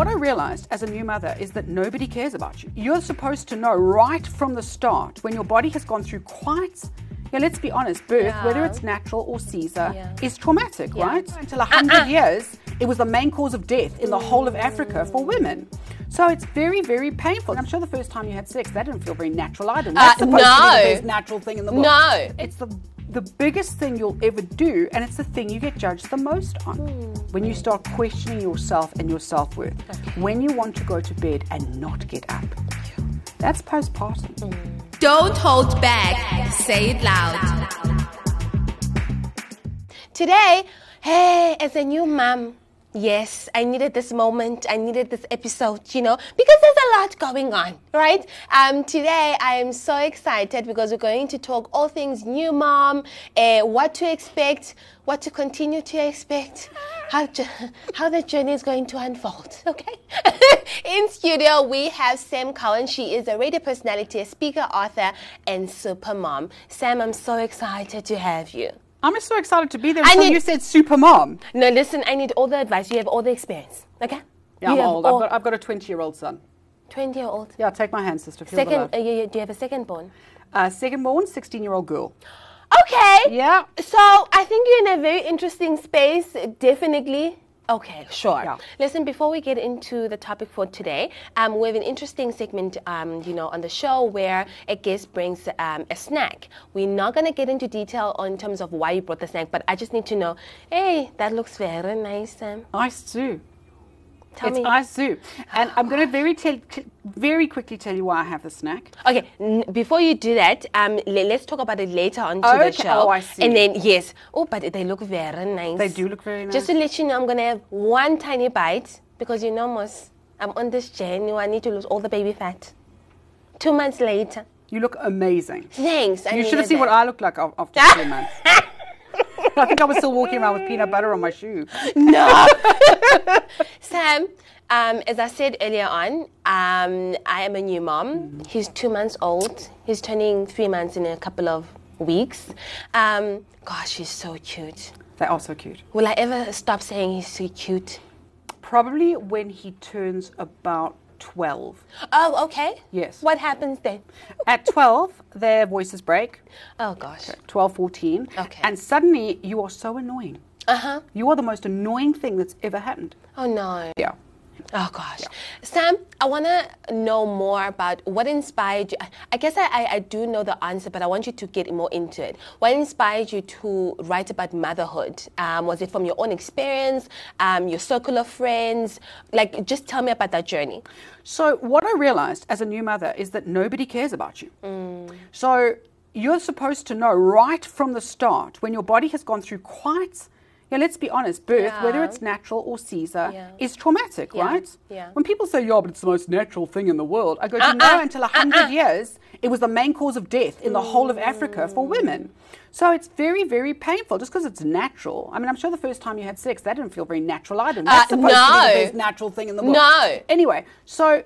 what I realized as a new mother is that nobody cares about you. You're supposed to know right from the start when your body has gone through quite yeah, let's be honest, birth, Yeah. whether it's natural or Caesar, Yeah. is traumatic, Yeah. right? Until a 100 years, it was the main cause of death in the whole of Africa for women. So it's very, very painful. I'm sure the first time you had sex, that didn't feel very natural either. That's Uh, supposed to be the most natural thing in the world. No. It's the the biggest thing you'll ever do, and it's the thing you get judged the most on. Hmm. When you start questioning yourself and your self worth. When you want to go to bed and not get up. That's postpartum. Hmm. Don't hold back. Say it loud. Today, hey, as a new mom, yes, I needed this moment. I needed this episode, you know, because there's a lot going on, right? Um, today, I am so excited because we're going to talk all things new mom, uh, what to expect, what to continue to expect, how, jo- how the journey is going to unfold, okay? In studio, we have Sam Cowen. She is a radio personality, a speaker, author, and super mom. Sam, I'm so excited to have you. I'm just so excited to be there I need- you said super mom. No, listen, I need all the advice. You have all the experience, okay? Yeah, you I'm old. I've got, I've got a 20 year old son. 20 year old. Yeah, take my hand, sister. Second, uh, you, you- do you have a second born? Uh, second born, 16 year old girl. Okay. Yeah. So I think you're in a very interesting space, definitely. Okay, sure. Yeah. Listen, before we get into the topic for today, um, we have an interesting segment, um, you know, on the show where a guest brings um, a snack. We're not gonna get into detail on terms of why you brought the snack, but I just need to know. Hey, that looks very nice, Sam. Ice soup. Tell it's me. ice soup. And I'm going to very, tell, very quickly tell you why I have the snack. Okay, n- before you do that, um, le- let's talk about it later on to Okay, the show. oh, I see. And then yes, oh, but they look very nice. They do look very nice. Just to let you know, I'm gonna have one tiny bite because you know, Mos, I'm on this journey. I need to lose all the baby fat. Two months later. You look amazing. Thanks. I you should have seen what. I looked like after two months. I think I was still walking around with peanut butter on my shoe. No. Sam, um, as I said earlier on, um, I am a new mom. He's two months old. He's turning three months in a couple of weeks. Um, gosh, he's so cute. They are so cute. Will I ever stop saying he's so cute? Probably when he turns about 12. Oh, okay. Yes. What happens then? At 12, their voices break. Oh, gosh. 12, 14. Okay. And suddenly you are so annoying. Uh huh. You are the most annoying thing that's ever happened. Oh, no. Yeah. Oh gosh, Sam, I want to know more about what inspired you. I- I guess I, I, I do know the answer, but I want you to get more into it. What inspired you to write about motherhood? Um, was it from your own experience, um, your circle of friends? Like, just tell me about that journey. So, what I realized as a new mother is that nobody cares about you. Mm. So, you're supposed to know right from the start when your body has gone through quite, yeah, let's be honest, birth, whether it's natural or Caesar, Yeah. is traumatic, Yeah, right? yeah. When people say, yeah, but it's the most natural thing in the world, I go, you uh, uh, know, until 100 uh, years, it was the main cause of death in the whole of Africa for mm. women. So it's very, very painful just because it's natural. I mean, I'm sure the first time you had sex, that didn't feel very natural either. That's supposed to be the most natural thing in the world. No. Anyway, so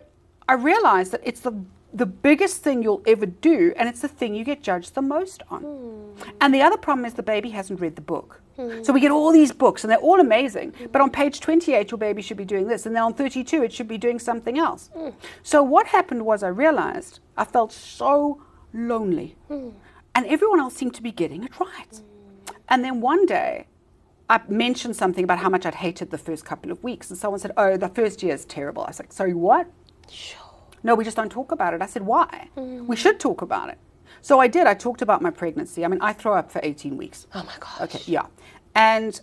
I realized that it's the the biggest thing you'll ever do, and it's the thing you get judged the most on. Hmm. And the other problem is the baby hasn't read the book. Hmm. So we get all these books, and they're all amazing. Hmm. But on page 28, your baby should be doing this, and then on 32, it should be doing something else. So what happened was I realized I felt so lonely, and everyone else seemed to be getting it right. And then one day, I mentioned something about how much I'd hated the first couple of weeks, and someone said, "Oh, the first year is terrible." I was like, "Sorry, what?" No, we just don't talk about it. I said, "Why? Mm-hmm. We should talk about it." So I did. I talked about my pregnancy. I mean, I throw up for 18 weeks. Oh my gosh. Okay, yeah, and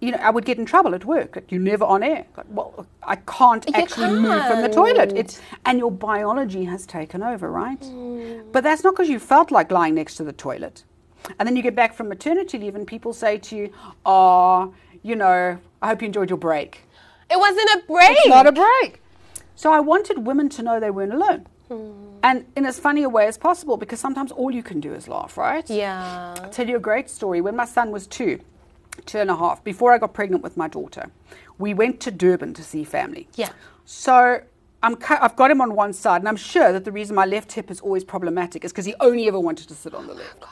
you know, I would get in trouble at work. Like, You're never on air. Like, well, I can't You actually move from the toilet. It's and your biology has taken over, right? Mm. But that's not because you felt like lying next to the toilet. And then you get back from maternity leave, and people say to you, "Oh, you know, I hope you enjoyed your break." It wasn't a break. It's not a break. So I wanted women to know they weren't alone. Hmm. And in as funny a way as possible, because sometimes all you can do is laugh, right? yeah. I'll tell you a great story. When my son was two, two and a half, before I got pregnant with my daughter, we went to Durban to see family. Yeah. So I'm, cu- I've got him on one side, and I'm sure that the reason my left hip is always problematic is because he only ever wanted to sit on the left. Oh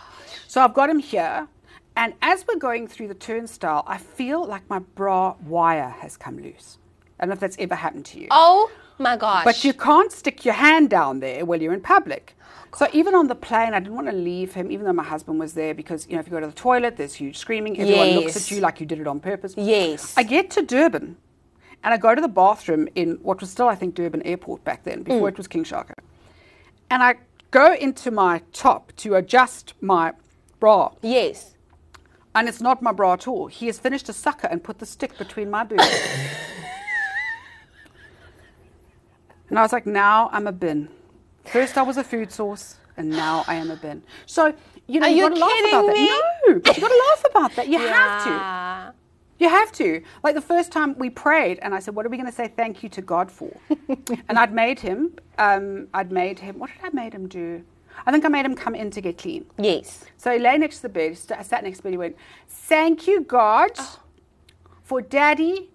So I've got him here, and as we're going through the turnstile, I feel like my bra wire has come loose. I don't know if that's ever happened to you. Oh my gosh. But you can't stick your hand down there while you're in public. So even on the plane, I didn't want to leave him, even though my husband was there, because you know if you go to the toilet, there's huge screaming. Everyone looks at you like you did it on purpose. Yes. I get to Durban, and I go to the bathroom in what was still, I think, Durban Airport back then, before mm. it was King Shaka. And I go into my top to adjust my bra, yes. and it's not my bra at all. He has finished a sucker and put the stick between my boobs. and I was like, now I'm a bin. First I was a food source, and now I am a bin. So, you know, Are you you got to laugh about me? that. No, but you got to laugh about that. You have to. You have to. Like the first time we prayed, and I said, "What are we going to say thank you to God for?" and I'd made him. Um, I'd made him. What did I made him do? I think I made him come in to get clean. Yes. So he lay next to the bed. Sta- sat next to the bed. He went, "Thank you, God, for Daddy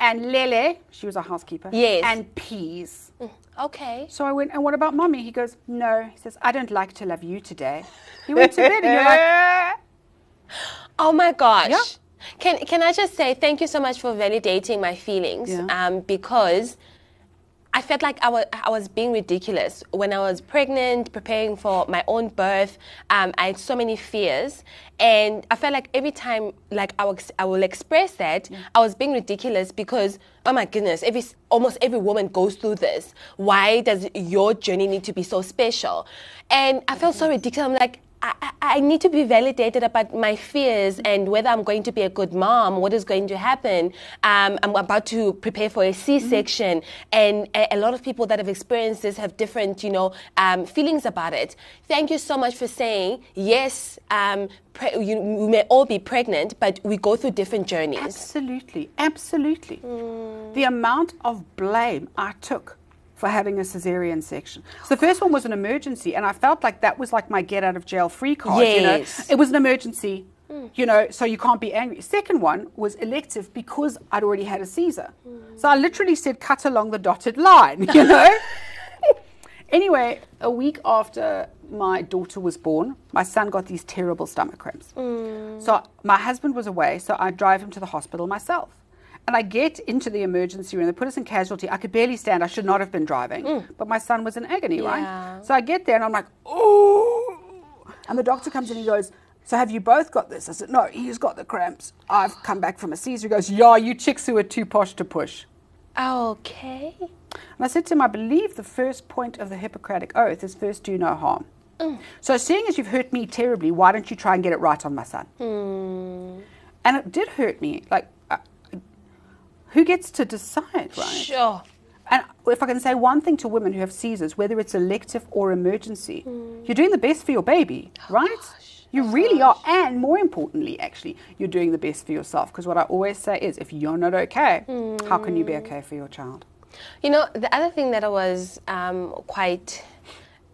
and Lele. She was our housekeeper. Yes. And peas." Okay. So I went, "And what about Mommy?" He goes, "No." He says, "I don't like to love you today." He went to bed, and you're like. Oh my gosh. Yeah. Can can I just say thank you so much for validating my feelings? Yeah. Um, because I felt like I was, I was being ridiculous when I was pregnant, preparing for my own birth. Um, I had so many fears, and I felt like every time, like I will, I will express that, I was being ridiculous because, oh my goodness, every almost every woman goes through this. Why does your journey need to be so special? And I felt so ridiculous. I'm like. I, I- need to be validated about my fears and whether I'm going to be a good mom, what is going to happen. Um, I'm about to prepare for a C-section, and a, a lot of people that have experienced this have different, you know, um, feelings about it. Thank you so much for saying yes. Um, pre- you, we may all be pregnant, but we go through different journeys. Absolutely, absolutely. The amount of blame I took for having a cesarean section. So the first one was an emergency, and I felt like that was like my get out of jail free card. You know, Yes. it was an emergency. Mm. You know, so you can't be angry. Second one was elective because I'd already had a Caesar. Mm. So I literally said, cut along the dotted line, you know? Anyway, a week after my daughter was born, my son got these terrible stomach cramps. Mm. So my husband was away, so I drive him to the hospital myself. And I get into the emergency room. They put us in casualty. I could barely stand. I should not have been driving. Mm. But my son was in agony, Yeah. right? So I get there and I'm like, oh. And the doctor comes in and he goes, so have you both got this? I said, no, he's got the cramps. I've come back from a Caesar. He goes, yeah, you chicks who are too posh to push. Okay. And I said to him, I believe the first point of the Hippocratic Oath is first do no harm. Mm. So, seeing as you've hurt me terribly, why don't you try and get it right on my son? Hmm. And it did hurt me. Like, who gets to decide, right? Sure. And if I can say one thing to women who have Caesars, whether it's elective or emergency, you're doing the best for your baby, right? You really are. And more importantly, actually, you're doing the best for yourself. Because what I always say is if you're not okay, how can you be okay for your child? You know, the other thing that I was um, quite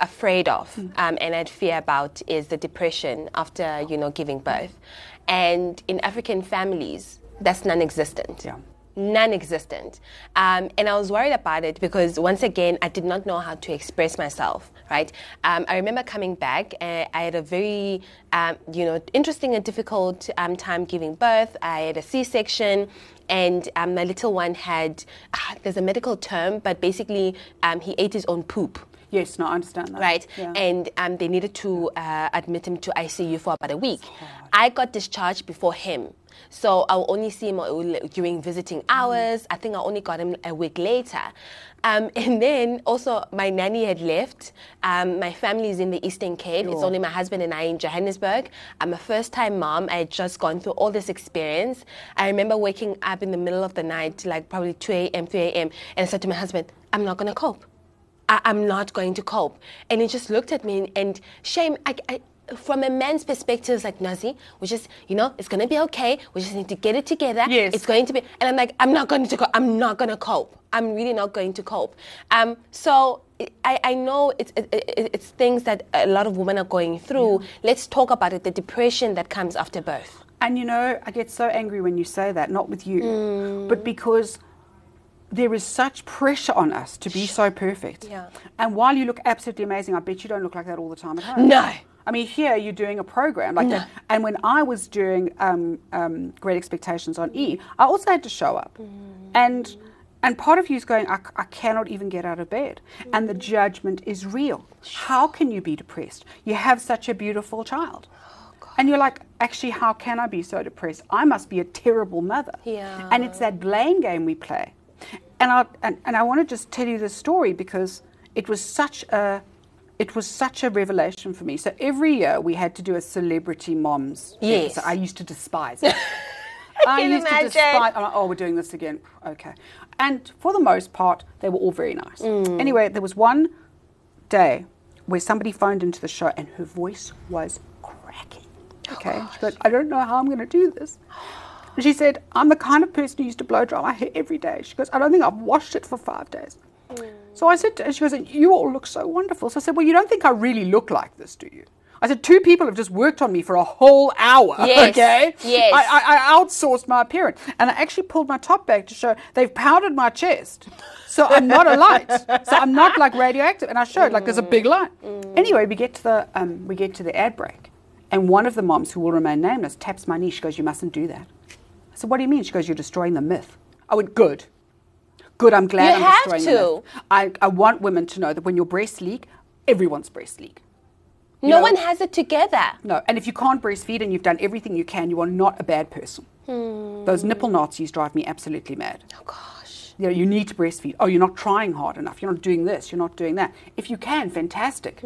afraid of Hmm. um, and had fear about is the depression after, you know, giving birth. And in African families, that's non-existent. Yeah. Non-existent, um, and I was worried about it because once again I did not know how to express myself. Right, um, I remember coming back. Uh, I had a very, um, you know, interesting and difficult um, time giving birth. I had a C-section, and um, my little one had ah, there's a medical term, but basically um, he ate his own poop. Yes, no, I understand that. Right, Yeah. and um, they needed to uh, admit him to ICU for about a week. I got discharged before him, so I'll only see him during visiting hours. I think I only got him a week later. Um, and then also, my nanny had left. Um, my family is in the Eastern Cape. It's only my husband and I in Johannesburg. I'm a first time mom. I had just gone through all this experience. I remember waking up in the middle of the night, like probably 2 a.m., 3 a.m., and I said to my husband, I'm not going to cope. I, I'm not going to cope. And he just looked at me and, shame. I, I, from a man's perspective, it's like, Nozi, we just, you know, it's going to be okay. We just need to get it together. Yes. It's going to be, and I'm like, I'm not going to cope. I'm not going to cope. I'm really not going to cope. Um, so I, I know it's, it, it, it's things that a lot of women are going through. Let's talk about it, the depression that comes after birth. And you know, I get so angry when you say that, not with you, but because there is such pressure on us to be so perfect. Yeah. And while you look absolutely amazing, I bet you don't look like that all the time at home. No. I mean, here you're doing a program like that. And when I was doing um, um, Great Expectations on E, I also had to show up. And And part of you is going, I, I cannot even get out of bed. And the judgment is real. How can you be depressed? You have such a beautiful child. And you're like, actually, how can I be so depressed? I must be a terrible mother. Yeah. And it's that blame game we play. And I, and, and I want to just tell you this story because it was such a it was such a revelation for me. So every year we had to do a celebrity moms. Yes. episode. I used to despise it. I can used to despise. I'm like, oh, we're doing this again. Okay. And for the most part, they were all very nice. Mm. Anyway, there was one day where somebody phoned into the show and her voice was cracking. Oh, Okay. she goes, I don't know how I'm going to do this. And she said, I'm the kind of person who used to blow dry my hair every day. She goes, I don't think I've washed it for five days. So I said to her, she goes, You all look so wonderful. So I said, Well, you don't think I really look like this, do you? I said, Two people have just worked on me for a whole hour. Yes, Okay? yes. I, I, I outsourced my appearance. And I actually pulled my top back to show they've powdered my chest. So I'm not a light. So I'm not like radioactive. And I showed like there's a big light. Anyway, we get to the um, we get to the ad break. And one of the moms who will remain nameless taps my knee. She goes, You mustn't do that. Said, What do you mean? She goes, You're destroying the myth. I went, Good. Good, I'm glad You I'm have destroying the to. myth. I, I want women to know that when your breasts leak, everyone's breasts leak. no know- one has it together. No, and if you can't breastfeed and you've done everything you can, you are not a bad person. Hmm. Those nipple Nazis drive me absolutely mad. Oh gosh. You know, you need to breastfeed. Oh, you're not trying hard enough. You're not doing this. You're not doing that. If you can, fantastic.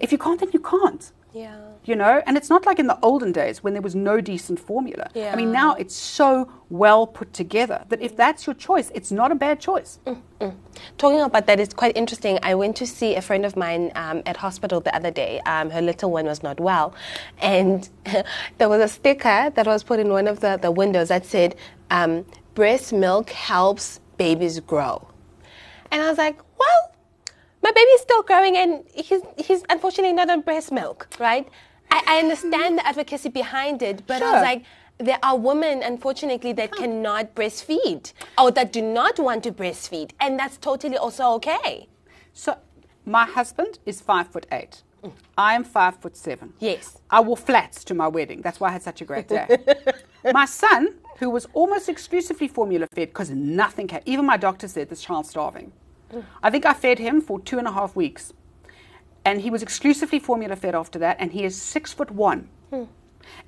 If you can't, then you can't. Yeah. You know, and it's not like in the olden days when there was no decent formula. Yeah. I mean, now it's so well put together that if that's your choice, it's not a bad choice. Talking about that, it's quite interesting. I went to see a friend of mine um, at hospital the other day. Um, her little one was not well. And there was a sticker that was put in one of the, the windows that said, um, breast milk helps babies grow. And I was like, well, my baby's still growing and he's, he's unfortunately not on breast milk, right? I, I understand the advocacy behind it, but I was like, there are women, unfortunately, that cannot breastfeed or that do not want to breastfeed, and that's totally also okay. So, my husband is five foot eight. I am five foot seven. Yes. I wore flats to my wedding. That's why I had such a great day. my son, who was almost exclusively formula fed because nothing came, even my doctor said this child's starving. Mm. I think I fed him for two and a half weeks. And he was exclusively formula fed after that, and he is six foot one hmm.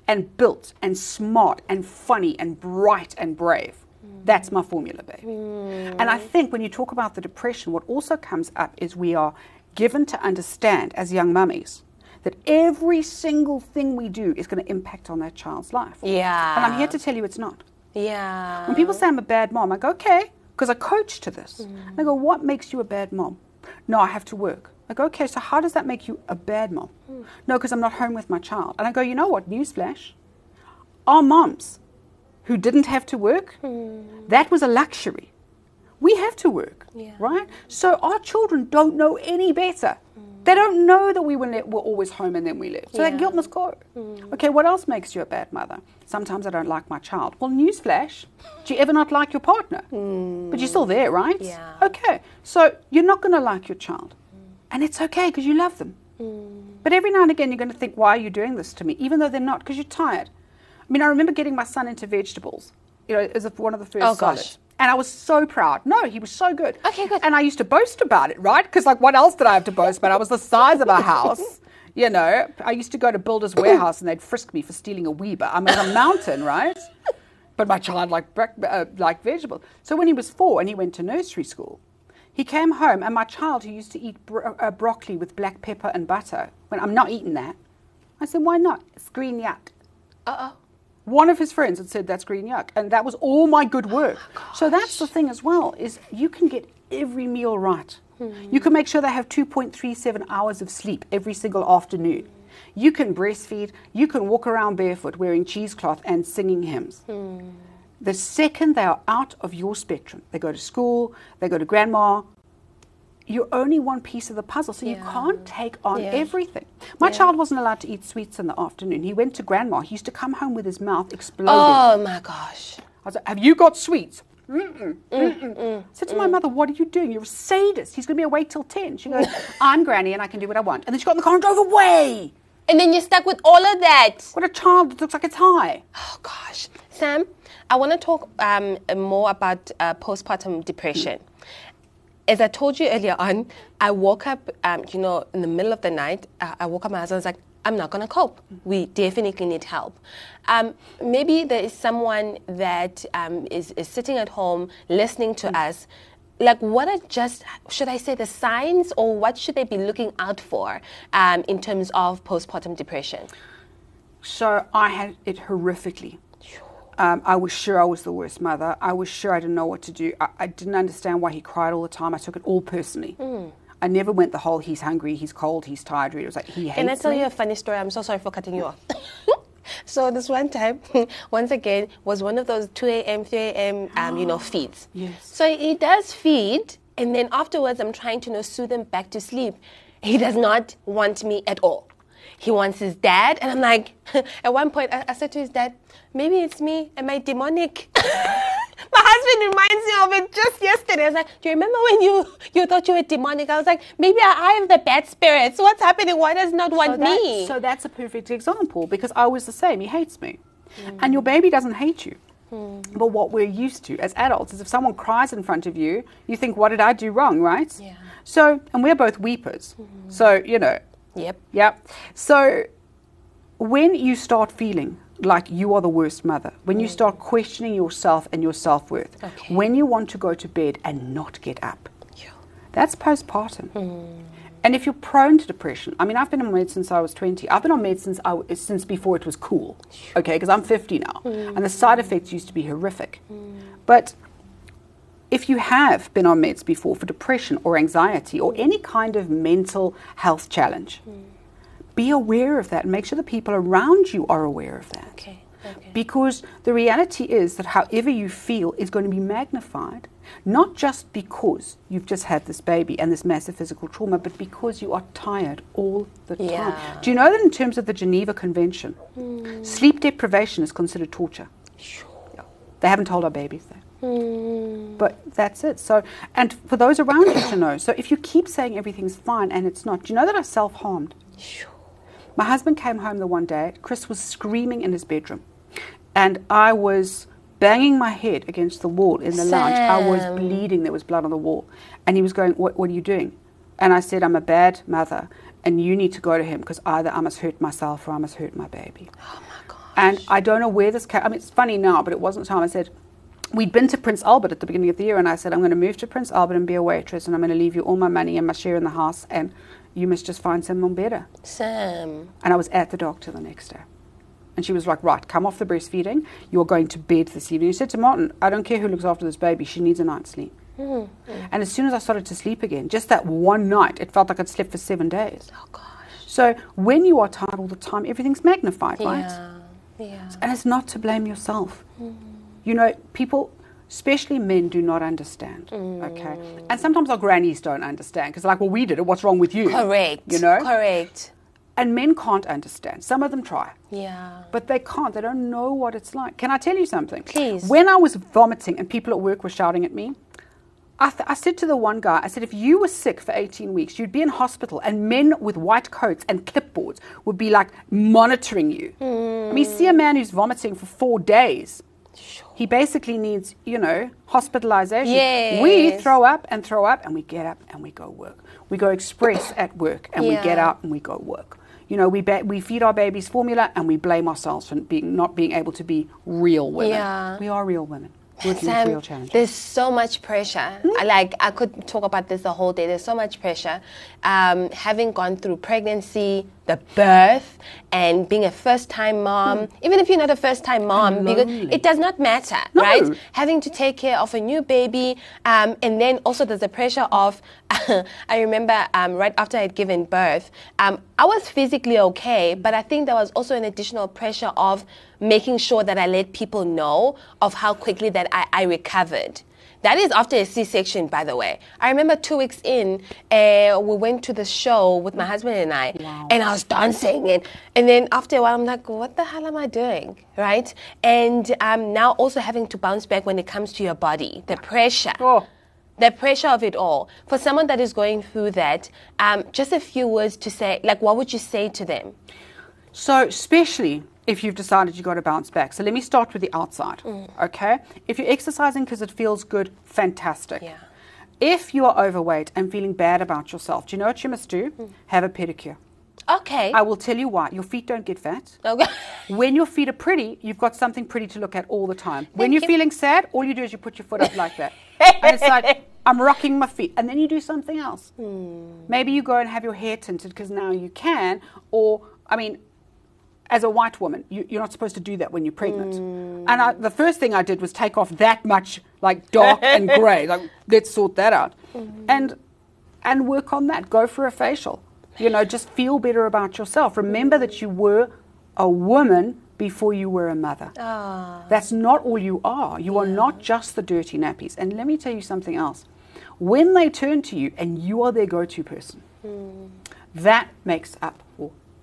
and built and smart and funny and bright and brave. Mm. That's my formula, babe. Mm. And I think when you talk about the depression, what also comes up is we are given to understand as young mummies that every single thing we do is going to impact on that child's life. Yeah. And I'm here to tell you it's not. Yeah. When people say I'm a bad mom, I go, okay, because I coach to this. Mm. And I go, what makes you a bad mom? No, I have to work. I go, okay, so how does that make you a bad mom? Mm. No, because I'm not home with my child. And I go, you know what? Newsflash. Our moms who didn't have to work, hmm. that was a luxury. We have to work, Yeah. right? So our children don't know any better. Mm. They don't know that we were, ne- were always home and then we left. So that guilt must go. Mm. Okay, what else makes you a bad mother? Sometimes I don't like my child. Well, newsflash, do you ever not like your partner? Mm. But you're still there, right? Yeah. Okay, so you're not going to like your child. And it's okay because you love them. But every now and again, you're going to think, why are you doing this to me? Even though they're not, because you're tired. I mean, I remember getting my son into vegetables, you know, as one of the first Oh, gosh. solids. And I was so proud. No, he was so good. Okay, good. And I used to boast about it, right? Because, like, what else did I have to boast about? I was the size of a house. You know, I used to go to Builder's Warehouse and they'd frisk me for stealing a Weber. I'm on a mountain, right? But my child liked, brec- uh, liked vegetables. So when he was four and he went to nursery school, he came home and my child, who used to eat bro- uh, broccoli with black pepper and butter, went, I'm not eating that. I said, why not? It's green yuck. Uh oh. One of his friends had said that's green yuck, and that was all my good oh work. so that's the thing as well is you can get every meal right. You can make sure they have 2.37 hours of sleep every single afternoon. You can breastfeed. You can walk around barefoot wearing cheesecloth and singing hymns. Hmm. The second they are out of your spectrum, they go to school, they go to grandma, you're only one piece of the puzzle, so you can't take on Yeah. everything. My Yeah. child wasn't allowed to eat sweets in the afternoon. He went to grandma. He used to come home with his mouth exploding. Oh my gosh. I was like, Have you got sweets? Mm-mm, mm-mm. I said to my mother, What are you doing? You're a sadist. He's going to be awake till 10. She goes, I'm granny and I can do what I want. And then she got in the car and drove away. And then you're stuck with all of that. What a child that looks like it's high. Oh gosh, Sam, I want to talk um, more about uh, postpartum depression. As I told you earlier on, I woke up, um, you know, in the middle of the night. I woke up, my husband was like, "I'm not gonna cope. We definitely need help." Um, maybe there is someone that um, is is sitting at home listening to us. Like, what are just should I say the signs, or what should they be looking out for um, in terms of postpartum depression? So I had it horrifically. Um, I was sure I was the worst mother. I was sure I didn't know what to do. I, I didn't understand why he cried all the time. I took it all personally. I never went the whole he's hungry, he's cold, he's tired. It was like he hates Can I tell me. you a funny story? I'm so sorry for cutting you off. so this one time, once again, was one of those 2 a.m., 3 a.m., um, you know, feeds. Yes. So he does feed, and then afterwards, I'm trying to you know, soothe him back to sleep. He does not want me at all. He wants his dad, and I'm like, at one point, I, I said to his dad, maybe it's me. Am I demonic? My husband reminds me of it just yesterday. I was like, Do you remember when you, you thought you were demonic? I was like, Maybe I, I have the bad spirits. What's happening? Why does not want so, that- me? so that's a perfect example because I was the same. He hates me. Hmm. And your baby doesn't hate you. Hmm. But what we're used to as adults is if someone cries in front of you, you think, what did I do wrong, right? Yeah. So, and we're both weepers. Hmm. So, you know, Yep. yeah. So when you start feeling like you are the worst mother, when you mm. start questioning yourself and your self worth, Okay. when you want to go to bed and not get up, that's postpartum. Hmm. And if you're prone to depression, I mean, I've been on meds since I was 20. I've been on meds since, I, since before it was cool, okay, because I'm 50 now. Hmm. And the side effects used to be horrific. Hmm. But if you have been on meds before for depression or anxiety or any kind of mental health challenge, hmm. be aware of that and make sure the people around you are aware of that. Okay. Okay. Because the reality is that however you feel is going to be magnified, not just because you've just had this baby and this massive physical trauma, but because you are tired all the time. Yeah. Do you know that in terms of the Geneva Convention, hmm. sleep deprivation is considered torture? Yeah. They haven't told our babies that. Hmm. But that's it. So, and for those around you to know, so if you keep saying everything's fine and it's not, do you know that I self harmed? Sure. My husband came home the one day. Chris was screaming in his bedroom, and I was banging my head against the wall in the lounge. I was bleeding. There was blood on the wall, and he was going, "What? What are you doing?" And I said, "I'm a bad mother, and you need to go to him because either I must hurt myself or I must hurt my baby." Oh my God. And I don't know where this came. I mean, it's funny now, but it wasn't time. I said, we'd been to Prince Albert at the beginning of the year, and I said, I'm going to move to Prince Albert and be a waitress, and I'm going to leave you all my money and my share in the house, and you must just find someone better. Sam. And I was at the doctor the next day. And she was like, Right, come off the breastfeeding. You're going to bed this evening. She said to Martin, I don't care who looks after this baby. She needs a night's sleep. Mm-hmm. And as soon as I started to sleep again, just that one night, it felt like I'd slept for seven days. Oh gosh. So when you are tired all the time, everything's magnified, right? Yeah. Yeah. And it's not to blame yourself. Mm-hmm. You know, people, especially men, do not understand. Mm. Okay. And sometimes our grannies don't understand because, like, well, we did it. What's wrong with you? Correct. You know? Correct. And men can't understand. Some of them try. Yeah. But they can't. They don't know what it's like. Can I tell you something? Please. When I was vomiting and people at work were shouting at me, I, th- I said to the one guy, I said, if you were sick for 18 weeks, you'd be in hospital and men with white coats and clipboards would be like monitoring you. Mm. I mean, see a man who's vomiting for four days. He basically needs, you know, hospitalization. We throw up and throw up and we get up and we go work. We go express at work and we get up and we go work. You know, we ba- we feed our babies formula and we blame ourselves for being not being able to be real women. Yeah. We are real women working Sam, with real challenges. there's so much pressure. I Like I could talk about this the whole day. There's so much pressure. Um, having gone through pregnancy, the birth, and being a first-time mom. Even if you're not a first-time mom, because it does not matter, No. right? Having to take care of a new baby, um, and then also there's the pressure of. I remember um, right after I had given birth, um, I was physically okay, but I think there was also an additional pressure of making sure that I let people know of how quickly that I, I recovered. That is after a C-section, by the way. I remember two weeks in, uh, we went to the show with my husband and I, and I was dancing, and and then after a while, I'm like, what the hell am I doing, right? And um, now also having to bounce back when it comes to your body, the pressure. Oh. The pressure of it all. For someone that is going through that, um, just a few words to say, like, what would you say to them? So, especially if you've decided you've got to bounce back. So, let me start with the outside. Mm. Okay? If you're exercising because it feels good, fantastic. Yeah. If you are overweight and feeling bad about yourself, do you know what you must do? Mm. Have a pedicure. Okay. I will tell you why. Your feet don't get fat. okay. When your feet are pretty, you've got something pretty to look at all the time. When Thank you're you. feeling sad, all you do is you put your foot up like that. and it's like, I'm rocking my feet. And then you do something else. Hmm. Maybe you go and have your hair tinted because now you can. Or, I mean, as a white woman, you, you're not supposed to do that when you're pregnant. And I, the first thing I did was take off that much, like dark and grey. Like, let's sort that out, and and work on that. Go for a facial. You know, just feel better about yourself. Remember that you were a woman before you were a mother. Ah. That's not all you are. You are not just the dirty nappies. And let me tell you something else. When they turn to you and you are their go-to person, hmm. that makes up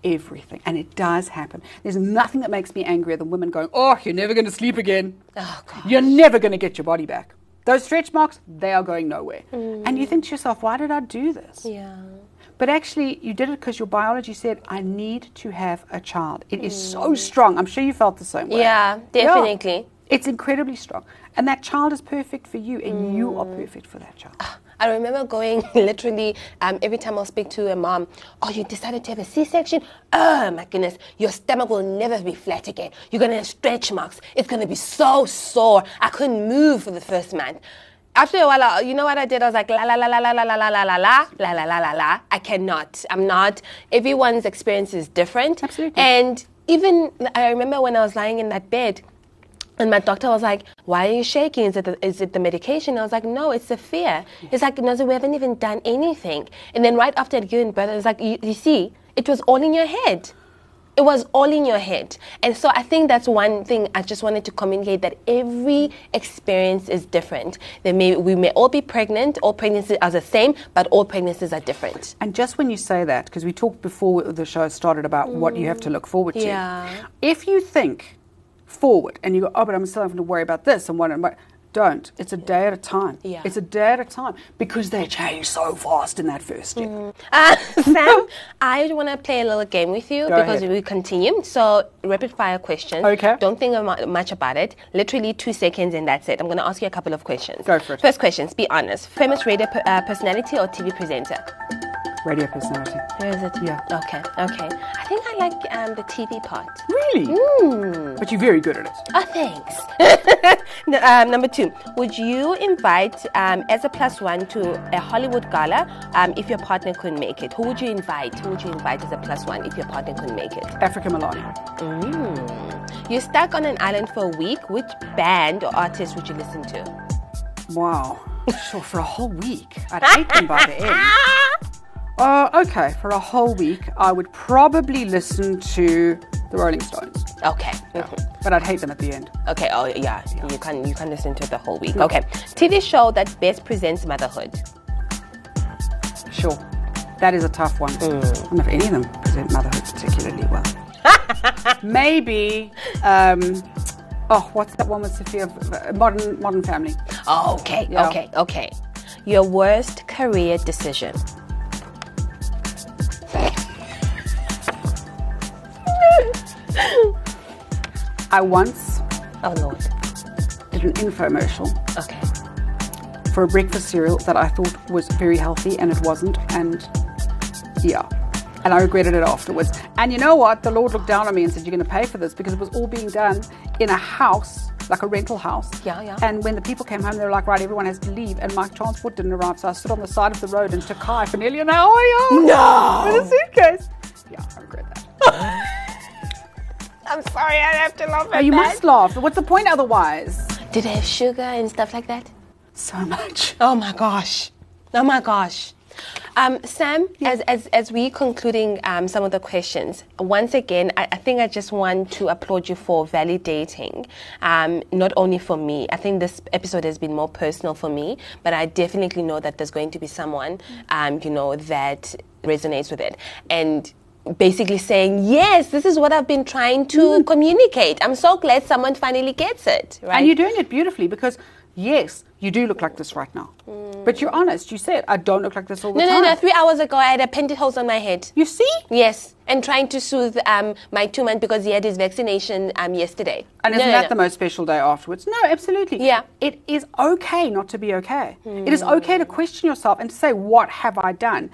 everything. And it does happen. There's nothing that makes me angrier than women going, Oh, you're never going to sleep again. Oh, God. You're never going to get your body back. Those stretch marks, they are going nowhere. Mm. And you think to yourself, Why did I do this? Yeah. But actually, you did it because your biology said, I need to have a child. It is so mm. strong. I'm sure you felt the same way. Yeah, definitely. It's incredibly strong. And that child is perfect for you, and you are mm. perfect for that child. Ah, I remember going literally um, every time I'll speak to a mom, oh, you decided to have a C-section? Oh my goodness, your stomach will never be flat again. You're gonna have stretch marks. It's gonna be so sore. I couldn't move for the first month. After a while, I- you know what I did? I was like, la la la la la la la la la la la la la la la la. I cannot. I'm not. Everyone's experience is different. Absolutely. And even I remember when I was lying in that bed, and my doctor was like, "Why are you shaking? Is it the, is it the medication?" I was like, "No, it's the fear." It's like, "No, we haven't even done anything." And then right after I'd given birth, it was like, you, "You see, it was all in your head. It was all in your head." And so I think that's one thing I just wanted to communicate that every experience is different. There may we may all be pregnant. All pregnancies are the same, but all pregnancies are different. And just when you say that, because we talked before the show started about what you have to look forward to. Yeah. If you think forward and you go, oh, but I'm still having to worry about this and what, and what, don't. It's a day at a time. Yeah. It's a day at a time because they change so fast in that first year. Uh, Sam, I want to play a little game with you Go because ahead. we continue. So, rapid fire questions. Okay. Don't think much about it. Literally two seconds and that's it. I'm going to ask you a couple of questions. Go for it. First questions, be honest. Famous radio per- uh, personality or TV presenter? Radio personality. Where is it? Yeah. Okay, okay. I think I like um, the TV part. Really? Hmm. But you're very good at it. Oh, thanks. No, um, number two, would you invite um, as a plus one to a Hollywood gala um, if your partner couldn't make it? Who would you invite? Who would you invite as a plus one if your partner couldn't make it? Africa Melane. You're stuck on an island for a week. Which band or artist would you listen to? Wow. So for a whole week. I'd hate them by the end. Uh, okay, for a whole week, I would probably listen to the Rolling Stones. Okay. mhm. But I'd hate them at the end. Okay. Oh, yeah. You can you can listen to it the whole week. Okay. TV show that best presents motherhood. Sure. That is a tough one. I don't know if any of them present motherhood particularly well. Maybe, um, oh, what's that one with Sophia? Modern Modern Family. Okay. Yeah. Okay. Okay. Your worst career decision. I once Oh Lord. did an infomercial Okay. for a breakfast cereal that I thought was very healthy and it wasn't. And yeah. And I regretted it afterwards. And you know what? The Lord looked down on me and said, You're going to pay for this because it was all being done in a house, like a rental house. Yeah, yeah. And when the people came home, they were like, Right, everyone has to leave. And my transport didn't arrive. So I stood on the side of the road and took Kai for nearly an hour. Yeah. No. With a suitcase. Yeah, I regret that. I'm sorry, I have to laugh Oh, at you that. must laugh. What's the point otherwise? Did they have sugar and stuff like that? So much. Oh my gosh. Oh my gosh. Um, Sam, as, as, as we concluding um, some of the questions, once again, I, I think I just want to applaud you for validating, um, not only for me. I think this episode has been more personal for me, but I definitely know that there's going to be someone, um, you know, that resonates with it. And basically saying, yes, this is what I've been trying to communicate. I'm so glad someone finally gets it, right? And you're doing it beautifully because, yes, You do look like this right now. But you're honest. You said, I don't look like this all the No, time. no, no. no. Three hours ago, I had a pantyhose on my head. You see? Yes, and trying to soothe um, my two month because he had his vaccination um, yesterday. And isn't no, that no. the most special day afterwards? No, absolutely. Yeah. It is okay not to be okay. It is okay to question yourself and to say, what have I done?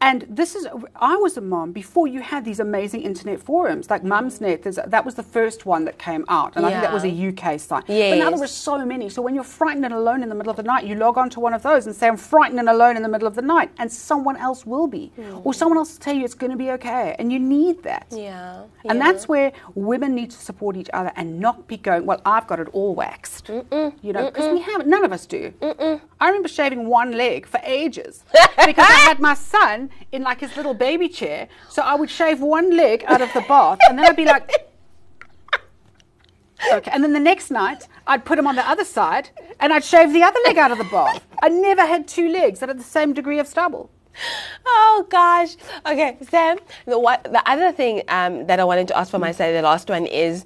And this is, I was a mom before you had these amazing internet forums like Mumsnet. There's, that was the first one that came out. And I think that was a UK site. But now there Yes. are so many. So when you're frightened and alone in the middle of the night, you log on to one of those and say, I'm frightened and alone in the middle of the night. And someone else will be. Or someone else will tell you it's going to be okay. And you need that. Yeah. And yeah. that's where women need to support each other and not be going, well, I've got it all waxed. You know, because we have none of us do. I remember shaving one leg for ages because I had my son in like his little baby chair. So I would shave one leg out of the bath and then I'd be like, okay. And then the next night, I'd put him on the other side and I'd shave the other leg out of the bath. I never had two legs that had the same degree of stubble. Oh gosh. Okay, Sam. The what? The other thing um, that I wanted to ask for myself, the last one is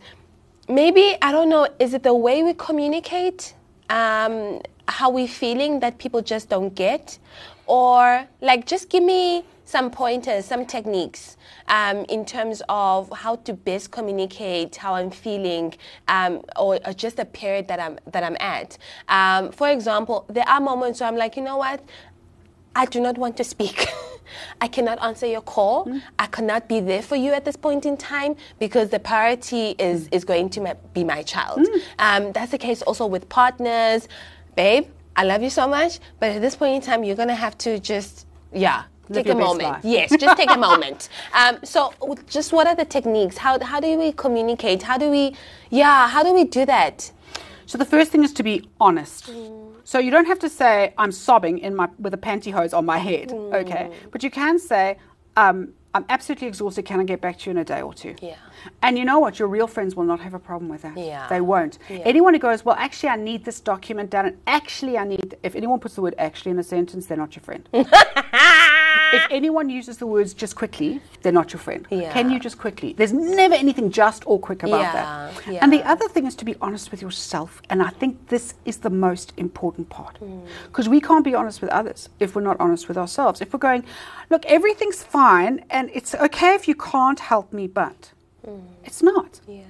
maybe I don't know. Is it the way we communicate? Um, how we feeling that people just don't get, or like just give me some pointers, some techniques um, in terms of how to best communicate how I'm feeling, um, or, or just the period that I'm that I'm at. Um, for example, there are moments where I'm like, you know what, I do not want to speak. I cannot answer your call. I cannot be there for you at this point in time because the priority is, is going to be my child. Um, that's the case also with partners. Babe, I love you so much, but at this point in time, you're going to have to just, yeah. Live take a moment. life. Yes, just take a moment. Um, so, just what are the techniques? How, how do we communicate? How do we, yeah, how do we do that? So the first thing is to be honest. So you don't have to say I'm sobbing in my with a pantyhose on my head, okay? But you can say um, I'm absolutely exhausted. Can I get back to you in a day or two? Yeah. And you know what? Your real friends will not have a problem with that. Yeah. They won't. Anyone who goes, well, actually, I need this document done, and actually, I need. If anyone puts the word "actually" in a sentence, they're not your friend. if anyone uses the words just quickly, they're not your friend. Yeah. Can you just quickly? There's never anything just or quick about Yeah, that. yeah. And the other thing is to be honest with yourself. And I think this is the most important part. Hmm. Because we can't be honest with others if we're not honest with ourselves. If we're going, look, everything's fine and it's okay if you can't help me, but hmm. it's not. Yeah.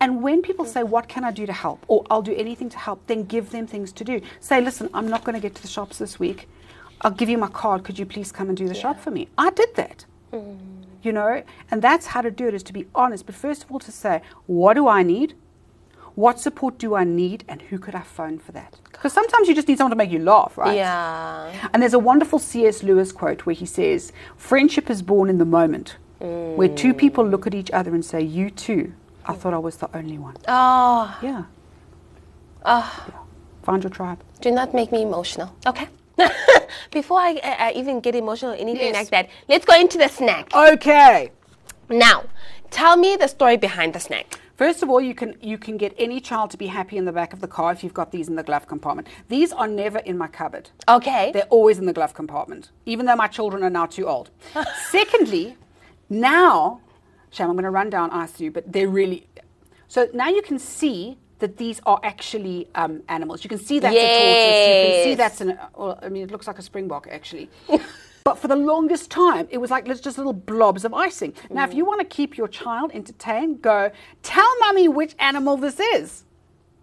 And when people say, hmm. What can I do to help? or I'll do anything to help, then give them things to do. Say, Listen, I'm not going to get to the shops this week. I'll give you my card. Could you please come and do the shop for me? I did that. Mm. You know, and that's how to do it is to be honest. But first of all, to say, What do I need? What support do I need? And who could I phone for that? Because sometimes you just need someone to make you laugh, right? Yeah. And there's a wonderful C.S. Lewis quote where he says, Friendship is born in the moment, where two mm. people look at each other and say, You too. I thought I was the only one. Oh, Yeah. oh. yeah. Find your tribe. Do not make me emotional. Okay. Before I, even get emotional or anything Yes. like that, let's go into the snack. Okay. Now, tell me the story behind the snack. First of all, you can you can get any child to be happy in the back of the car if you've got these in the glove compartment. These are never in my cupboard. Okay. They're always in the glove compartment, even though my children are now too old. Secondly, now, Sham, I'm going to run down ICU, but they're really. So now you can see that these are actually um, animals. You can see that's a tortoise. You can see that's an. Well, I mean, it looks like a springbok actually. But for the longest time, it was like let's just little blobs of icing. Now, if you want to keep your child entertained, go tell mummy which animal this is.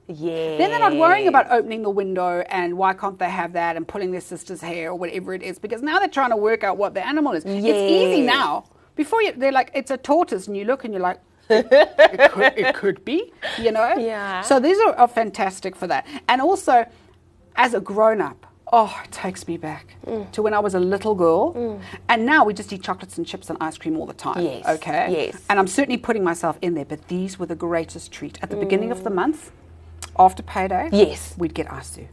yeah. Then they're not worrying about opening the window and why can't they have that and pulling their sister's hair or whatever it is because now they're trying to work out what the animal is. It's easy now. Before you, they're like, it's a tortoise, and you look and you're like, it, could, it could be, you know? Yeah. So these are, are fantastic for that. And also, as a grown up, oh, it takes me back Mm. to when I was a little girl. And now we just eat chocolates and chips and ice cream all the time. Yes, Okay? yes. And I'm certainly putting myself in there, but these were the greatest treat. At the beginning of the month, after payday, Yes. we'd get asu.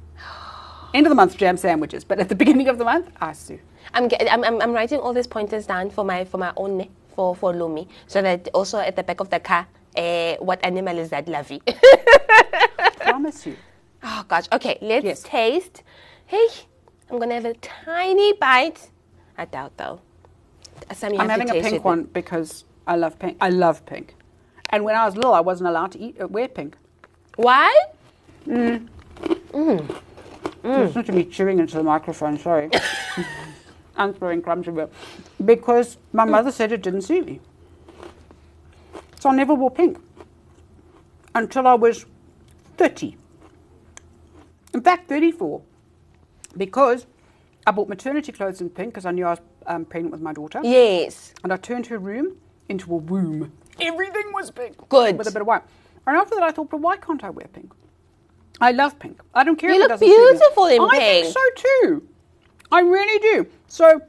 End of the month, jam sandwiches, but at the beginning of the month, asu. I'm, I'm, I'm, I'm writing all these pointers down for my for my own for for Lumi, so that also at the back of the car, uh, what animal is that, Lovey? Promise you. oh gosh. Okay, let's Yes. taste. Hey, I'm gonna have a tiny bite. I doubt though. Sam, I'm having a pink one because I love pink. I love pink. And when I was little, I wasn't allowed to eat uh, wear pink. Why? Listen to me chewing into the microphone, sorry. I'm throwing crumbs everywhere. Because my mother said it didn't suit me. So I never wore pink until I was 30. In fact, 34. Because I bought maternity clothes in pink because I knew I was um, pregnant with my daughter. Yes. And I turned her room into a womb. Everything was pink. Good. With a bit of white. And after that, I thought, but why can't I wear pink? I love pink. I don't care You if it look doesn't suit me. beautiful in I pink. think so too. I really do. So,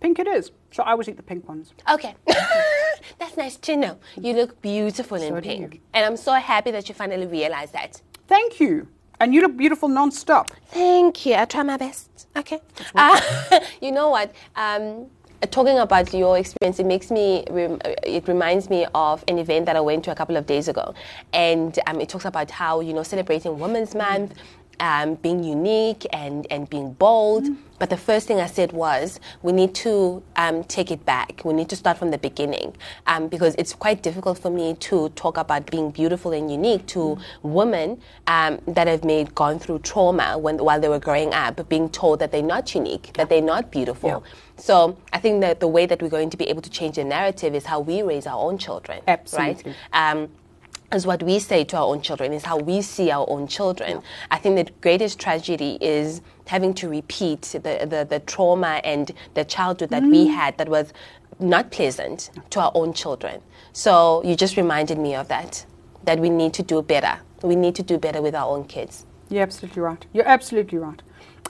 pink it is. So I always eat the pink ones. Okay. That's nice to know. You look beautiful in So pink. And I'm so happy that you finally realized that. Thank you. And you look beautiful non-stop. Thank you. I'll try my best. Okay. Uh, you know what? Um, talking about your experience, it makes me, uh, it reminds me of an event that I went to a couple of days ago. And um, it talks about how, you know, celebrating Women's Month, um, being unique and, and being bold. But the first thing I said was, we need to um, take it back. We need to start from the beginning um, because it's quite difficult for me to talk about being beautiful and unique to women um, that have made gone through trauma when while they were growing up, being told that they're not unique, that they're not beautiful. So I think that the way that we're going to be able to change the narrative is how we raise our own children. Absolutely. Right? Is what we say to our own children, is how we see our own children. I think the greatest tragedy is having to repeat the, the, the trauma and the childhood that we had that was not pleasant to our own children. So you just reminded me of that, that we need to do better. We need to do better with our own kids. You're absolutely right. You're absolutely right.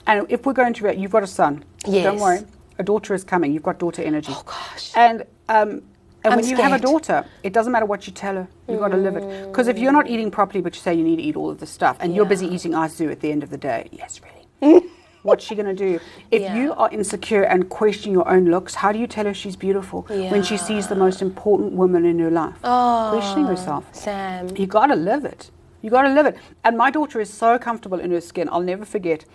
And if we're going to, you've got a son. Yes. Don't worry. A daughter is coming. You've got daughter energy. Oh, gosh. And um, and I'm when you have a daughter, it doesn't matter what you tell her. You've got to live it. Because if you're not eating properly, but you say you need to eat all of this stuff, and you're busy eating ice zoo at the end of the day, yes, really. What's she going to do? If Yeah. you are insecure and question your own looks, how do you tell her she's beautiful when she sees the most important woman in her life? Oh, Questioning herself. Sam. You got to live it. You got to live it. And my daughter is so comfortable in her skin. I'll never forget.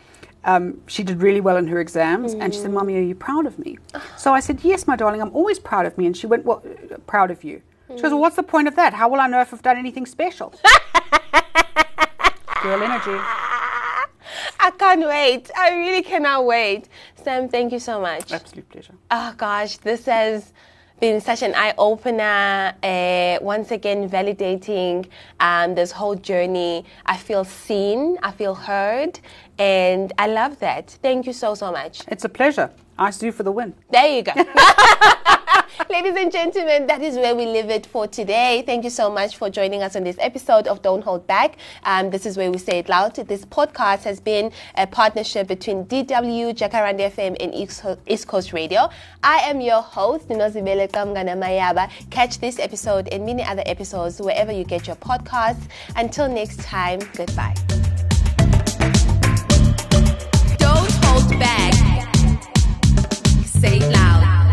Um, she did really well in her exams, and she said, "Mommy, are you proud of me?" So I said, "Yes, my darling. I'm always proud of me." And she went, "Well, proud of you." She goes, "Well, what's the point of that? How will I know if I've done anything special?" Girl energy. I can't wait. I really cannot wait. Sam, thank you so much. Absolute pleasure. Oh gosh, this has been such an eye opener. Uh, once again, validating um, this whole journey. I feel seen, I feel heard, and I love that. Thank you so, so much. It's a pleasure. I you for the win. There you go. Ladies and gentlemen, that is where we leave it for today. Thank you so much for joining us on this episode of Don't Hold Back. Um, this is where we say it loud. This podcast has been a partnership between DW, Jacaranda FM, and East Coast Radio. I am your host, Ninozibele Qamngana Mayaba. Catch this episode and many other episodes wherever you get your podcasts. Until next time, goodbye. say it loud.